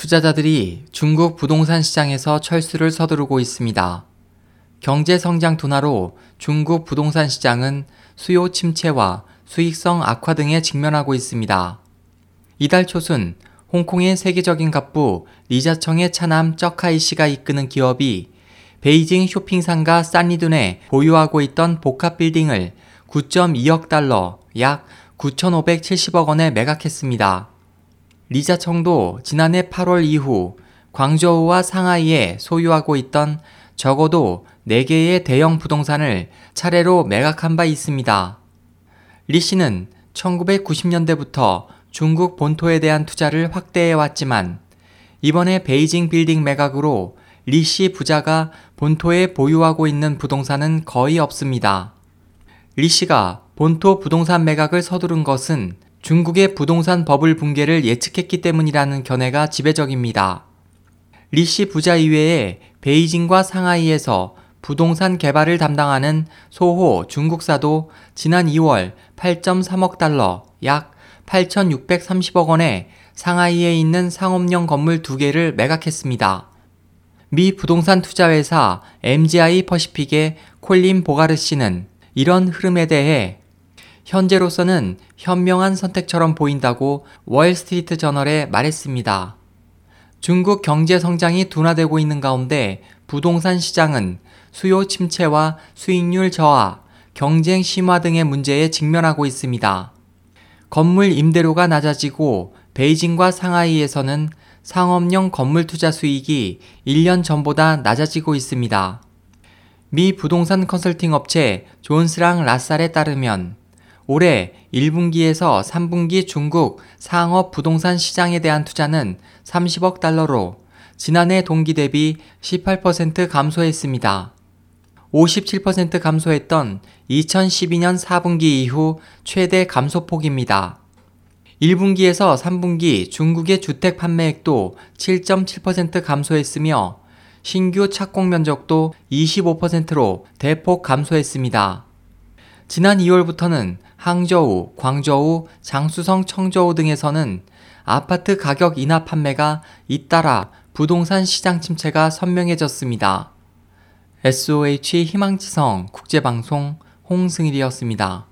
투자자들이 중국 부동산 시장에서 철수를 서두르고 있습니다. 경제 성장 둔화로 중국 부동산 시장은 수요 침체와 수익성 악화 등에 직면하고 있습니다. 이달 초순 홍콩의 세계적인 갑부 리자청의 차남 쩌카이 씨가 이끄는 기업이 베이징 쇼핑 상가 산리둔에 보유하고 있던 복합 빌딩을 9.2억 달러, 약 9,570억 원에 매각했습니다. 리자청도 지난해 8월 이후 광저우와 상하이에 소유하고 있던 적어도 4개의 대형 부동산을 차례로 매각한 바 있습니다. 리 씨는 1990년대부터 중국 본토에 대한 투자를 확대해 왔지만 이번에 베이징 빌딩 매각으로 리 씨 부자가 본토에 보유하고 있는 부동산은 거의 없습니다. 리 씨가 본토 부동산 매각을 서두른 것은 중국의 부동산 버블 붕괴를 예측했기 때문이라는 견해가 지배적입니다. 리씨 부자 이외에 베이징과 상하이에서 부동산 개발을 담당하는 소호 중국사도 지난 2월 8.3억 달러, 약 8,630억 원에 상하이에 있는 상업용 건물 두 개를 매각했습니다. 미 부동산 투자회사 MGI 퍼시픽의 콜린 보가르 씨는 이런 흐름에 대해 현재로서는 현명한 선택처럼 보인다고 월스트리트 저널에 말했습니다. 중국 경제 성장이 둔화되고 있는 가운데 부동산 시장은 수요 침체와 수익률 저하, 경쟁 심화 등의 문제에 직면하고 있습니다. 건물 임대료가 낮아지고 베이징과 상하이에서는 상업용 건물 투자 수익이 1년 전보다 낮아지고 있습니다. 미 부동산 컨설팅 업체 존스랑 라살에 따르면 올해 1분기에서 3분기 중국 상업 부동산 시장에 대한 투자는 30억 달러로 지난해 동기 대비 18% 감소했습니다. 57% 감소했던 2012년 4분기 이후 최대 감소폭입니다. 1분기에서 3분기 중국의 주택 판매액도 7.7% 감소했으며 신규 착공 면적도 25%로 대폭 감소했습니다. 지난 2월부터는 항저우, 광저우, 장수성, 청저우 등에서는 아파트 가격 인하 판매가 잇따라 부동산 시장 침체가 선명해졌습니다. SOH 희망지성 국제방송 홍승일이었습니다.